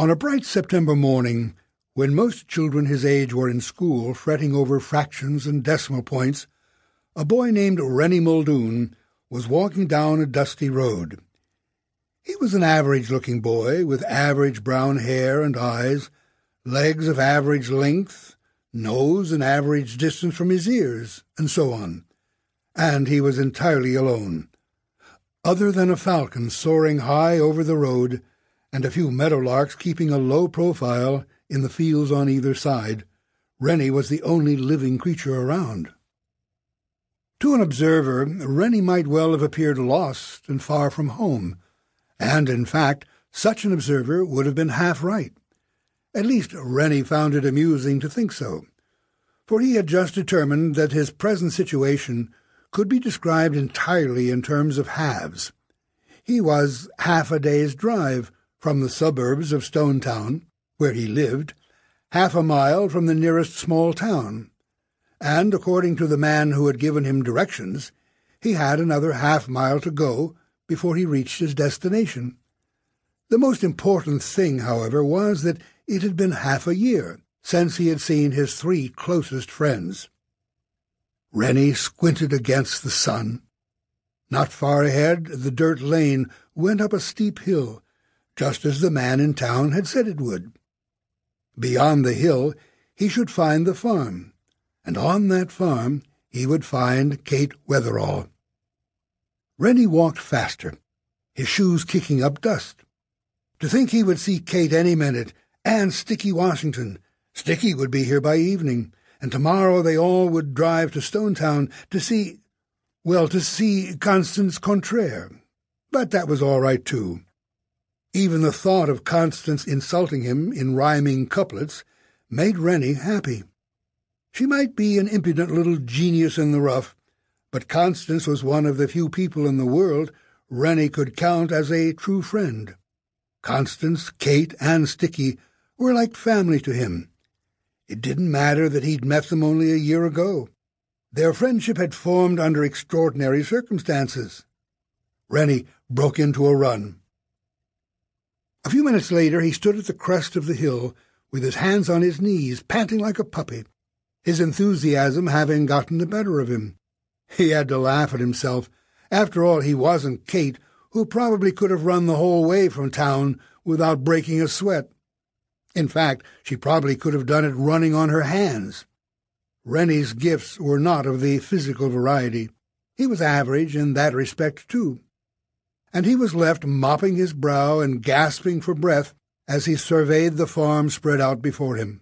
On a bright September morning, when most children his age were in school fretting over fractions and decimal points, a boy named Reynie Muldoon was walking down a dusty road. He was an average-looking boy with average brown hair and eyes, legs of average length, nose an average distance from his ears, and so on. And he was entirely alone. Other than a falcon soaring high over the road, and a few meadowlarks keeping a low profile in the fields on either side, Reynie was the only living creature around. To an observer, Reynie might well have appeared lost and far from home, and, in fact, such an observer would have been half right. At least Reynie found it amusing to think so, for he had just determined that his present situation could be described entirely in terms of halves. He was half a day's drive from the suburbs of Stonetown, where he lived, half a mile from the nearest small town, and, according to the man who had given him directions, he had another half mile to go before he reached his destination. The most important thing, however, was that it had been half a year since he had seen his three closest friends. Reynie squinted against the sun. Not far ahead, the dirt lane went up a steep hill, just as the man in town had said it would. Beyond the hill, he should find the farm, and on that farm he would find Kate Wetherall. Reynie walked faster, his shoes kicking up dust. To think he would see Kate any minute, and Sticky Washington. Sticky would be here by evening, and tomorrow they all would drive to Stonetown to see, well, to see Constance Contraire. But that was all right, too. Even the thought of Constance insulting him in rhyming couplets made Reynie happy. She might be an impudent little genius in the rough, but Constance was one of the few people in the world Reynie could count as a true friend. Constance, Kate, and Sticky were like family to him. It didn't matter that he'd met them only a year ago. Their friendship had formed under extraordinary circumstances. Reynie broke into a run. A few minutes later he stood at the crest of the hill, with his hands on his knees, panting like a puppy, his enthusiasm having gotten the better of him. He had to laugh at himself. After all, he wasn't Kate, who probably could have run the whole way from town without breaking a sweat. In fact, she probably could have done it running on her hands. Reynie's gifts were not of the physical variety. He was average in that respect, too. And he was left mopping his brow and gasping for breath as he surveyed the farm spread out before him.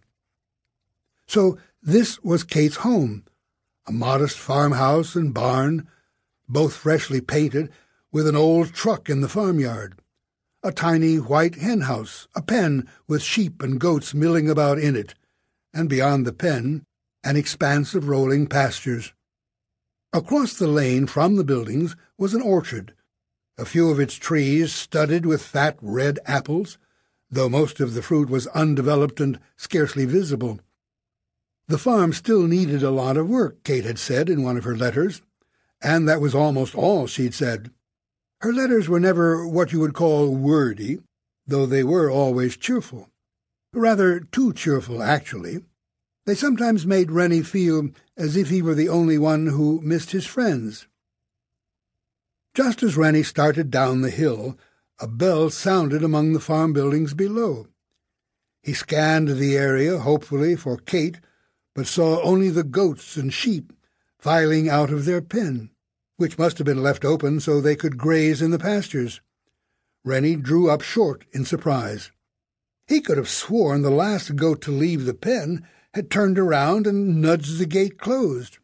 So this was Kate's home, a modest farmhouse and barn, both freshly painted, with an old truck in the farmyard, a tiny white henhouse, a pen with sheep and goats milling about in it, and beyond the pen, an expanse of rolling pastures. Across the lane from the buildings was an orchard, a few of its trees studded with fat red apples, though most of the fruit was undeveloped and scarcely visible. The farm still needed a lot of work, Kate had said in one of her letters, and that was almost all she'd said. Her letters were never what you would call wordy, though they were always cheerful. Rather too cheerful, actually. They sometimes made Reynie feel as if he were the only one who missed his friends. Just as Reynie started down the hill, a bell sounded among the farm buildings below. He scanned the area, hopefully, for Kate, but saw only the goats and sheep filing out of their pen, which must have been left open so they could graze in the pastures. Reynie drew up short in surprise. He could have sworn the last goat to leave the pen had turned around and nudged the gate closed.